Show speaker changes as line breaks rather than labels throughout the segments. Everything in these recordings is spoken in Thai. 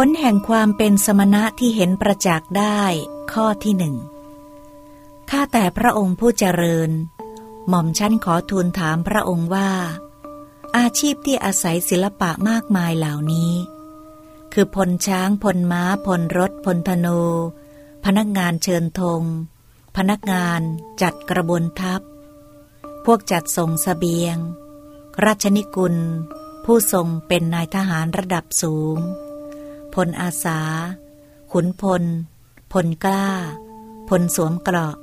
ผลแห่งความเป็นสมณะที่เห็นประจักษ์ได้ ข้อที่หนึ่งข้าแต่พระองค์ผู้เจริญ หม่อมชั้นขอทูลถามพระองค์ว่า อาชีพที่อาศัยศิลปะมากมายเหล่านี้ คือพลช้างพลม้าพลรถพลธนู พนักงานเชิญธง พนักงานจัดกระบวนทัพ พวกจัดส่งสเสบียง ราชนิกุล ผู้ทรงเป็นนายทหารระดับสูง พลอาสา ขุนพล พลกล้า พลสวมเกราะ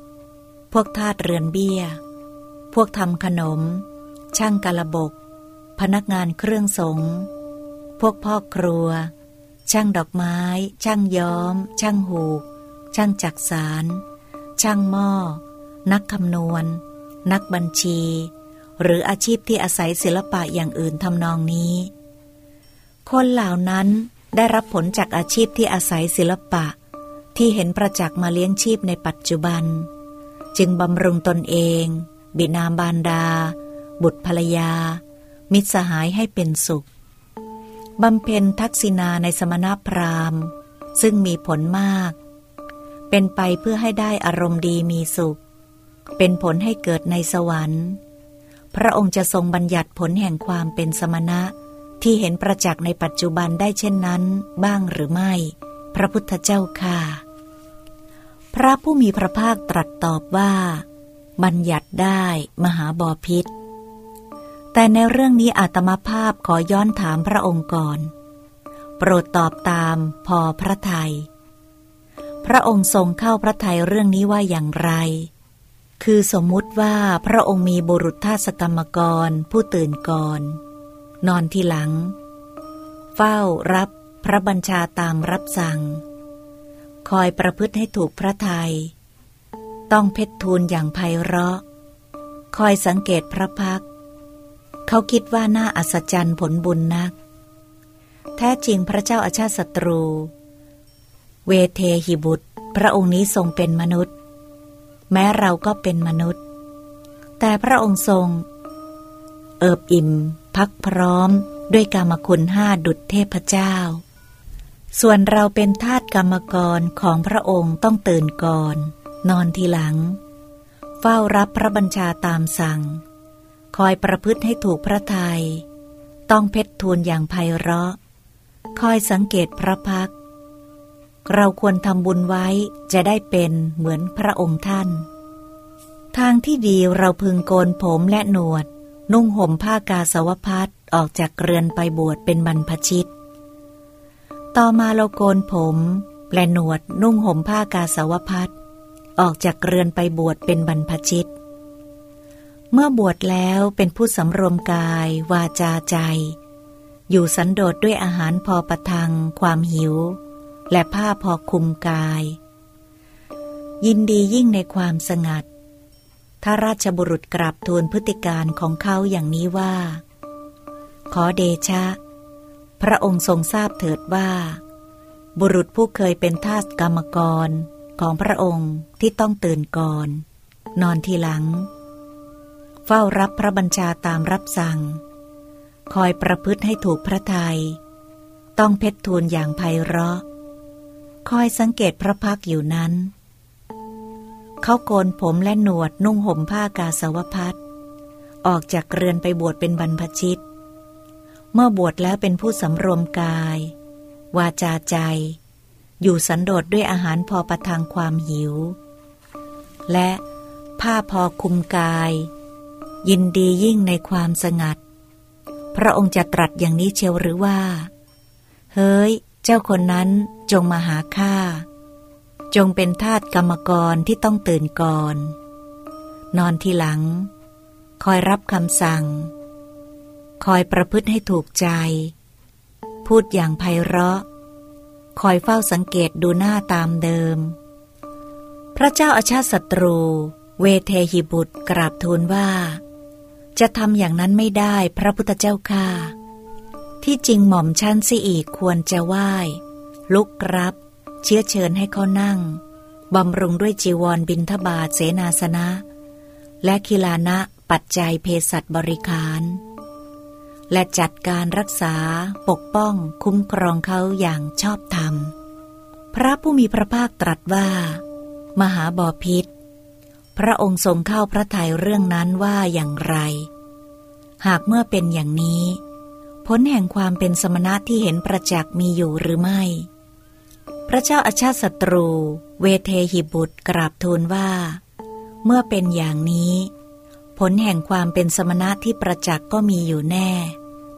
พวกทาสเรือนเบี้ย พวกทำขนม ช่างกระบก พนักงานเครื่องสง พวกพ่อครัว ช่างดอกไม้ ช่างย้อม ช่างหูก ช่างจักสาร ช่างหม้อ นักคำนวณ นักบัญชี หรืออาชีพที่อาศัยศิลปะอย่างอื่นทำนองนี้คนเหล่านั้น ได้รับผลจากอาชีพที่อาศัยศิลปะ ที่เห็นประจักษ์มาเลี้ยงชีพในปัจจุบัน จึงบำรุงตนเอง บินามบานดา บุตรภรรยา มิตรสหายให้เป็นสุขบำเพ็ญทักษิณาในสมณพราหมณ์ ซึ่งมีผลมาก เป็นไปเพื่อให้ได้อารมณ์ดีมีสุข เป็นผลให้เกิดในสวรรค์ พระองค์จะทรงบัญญัติผลแห่งความเป็นสมณะ ที่เห็นประจักษ์ในปัจจุบันได้เช่นนั้นบ้างหรือไม่ พระพุทธเจ้าค่ะ พระผู้มีพระภาคตรัสตอบว่า บัญญัติได้มหาบอพิษ แต่ในเรื่องนี้อาตมาภาพขอย้อนถามพระองค์ก่อน โปรดตอบตามพอพระทยัยพระองค์ทรงเข้าพระทัยเรื่องนี้ว่าอย่างไรคือสมมุติว่าพระองค์มีบุรุษทาสกรรมกรผู้ตื่นก่อน นอนที่หลัง เฝ้ารับพระบัญชาตามรับสั่ง คอยประพฤติให้ถูกพระทยัยต้องเพชรทูลอย่างไพเราะ คอยสังเกตพระพัก เขาคิดว่าน่าอัศจรรย์ผลบุญนัก แท้จริงพระเจ้าอาชาติศัตรู เวเทหิบุตร พระองค์นี้ทรงเป็นมนุษย์ แม้เราก็เป็นมนุษย์ แต่พระองค์ทรง เอิบอิ่ม พักพร้อม ด้วยกรรมคุณห้าดุจเทพเจ้า ส่วนเราเป็นทาสกรรมกรของพระองค์ต้องตื่นก่อน นอนทีหลัง เฝ้ารับพระบัญชาตามสั่ง คอยประพฤติให้ถูกพระทยัยต้องเพชรทูลอย่างไพเราะ คอยสังเกตพระพัก เราควรทำบุญไว้จะได้เป็นเหมือนพระองค์ท่านทางที่ดีเราพึงโกนผมและหนวด นุ่งห่มผ้ากาสาวพัดออกจากเรือนไปบวชเป็นบรรพชิต ต่อมาเราโกนผมและหนวดนุ่งห่มผ้ากาสาวพัดออกจากเรือนไปบวชเป็นบรรพชิต เมื่อบวชแล้วเป็นผู้สำรวมกาย วาจาใจ อยู่สันโดษด้วยอาหารพอประทัง ความหิว และผ้าพอคุมกาย ยินดียิ่งในความสงัด ถ้าราชบุรุษกราบทูลพฤติการของเขาอย่างนี้ว่า ขอเดชะ พระองค์ทรงทราบเถิดว่า บุรุษผู้เคยเป็นทาสกรรมกรของพระองค์ที่ต้องตื่นก่อน นอนทีหลัง เฝ้ารับพระบัญชาตามรับสั่ง คอยประพฤติให้ถูกพระทยัยต้องเพชรทูลอย่างไพเราะ คอยสังเกตพระพักอยู่นั้น เขาโกนผมและหนวดนุ่งห่มผ้ากาสาวพัดออกจากเรือนไปบวชเป็นบรรพชิต เมื่อบวชแล้วเป็นผู้สำรวมกาย วาจาใจ อยู่สันโดษด้วยอาหารพอประทังความหิว และผ้าพอคุมกาย ยินดียิ่งในความสงัด พระองค์จะตรัสอย่างนี้เชียวหรือว่า เฮ้ย เจ้าคนนั้นจงมาหาข้า จงเป็นทาสกรรมกรที่ต้องตื่นก่อน นอนทีหลัง คอยรับคำสั่ง คอยประพฤติให้ถูกใจ พูดอย่างไพเราะ คอยเฝ้าสังเกตดูหน้าตามเดิม พระเจ้าอาชาติศัตรู เวเทหิบุตรกราบทูลว่า จะทำอย่างนั้นไม่ได้พระพุทธเจ้าค่าที่จริงหม่อมชั้นสิอีกควรจะไหว้ ลุกรับ เชื้อเชิญให้เขานั่ง บำรุงด้วยจีวรบินทบาทเสนาสนะ และคิลานะปัจจัยเภสัชบริการ และจัดการรักษาปกป้องคุ้มครองเขาอย่างชอบธรรม พระผู้มีพระภาคตรัสว่า มหาบอพิษ พระองค์ทรงเข้าพระทัยเรื่องนั้นว่าอย่างไร หากเมื่อเป็นอย่างนี้ ผลแห่งความเป็นสมณะที่เห็นประจักษ์มีอยู่หรือไม่ พระเจ้าอาชาติศัตรู เวเทหิบุตรกราบทูลว่า เมื่อเป็นอย่างนี้ ผลแห่งความเป็นสมณะที่ประจักษ์ก็มีอยู่แน่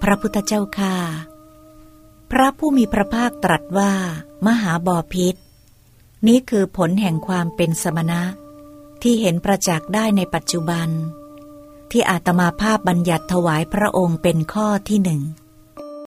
พระพุทธเจ้าค่าพระผู้มีพระภาคตรัสว่า มหาบอพิษ นี้คือผลแห่งความเป็นสมณะ ที่เห็นประจักษ์ได้ในปัจจุบัน ที่อาตมาภาพบัญญัติถวายพระองค์เป็นข้อที่หนึ่ง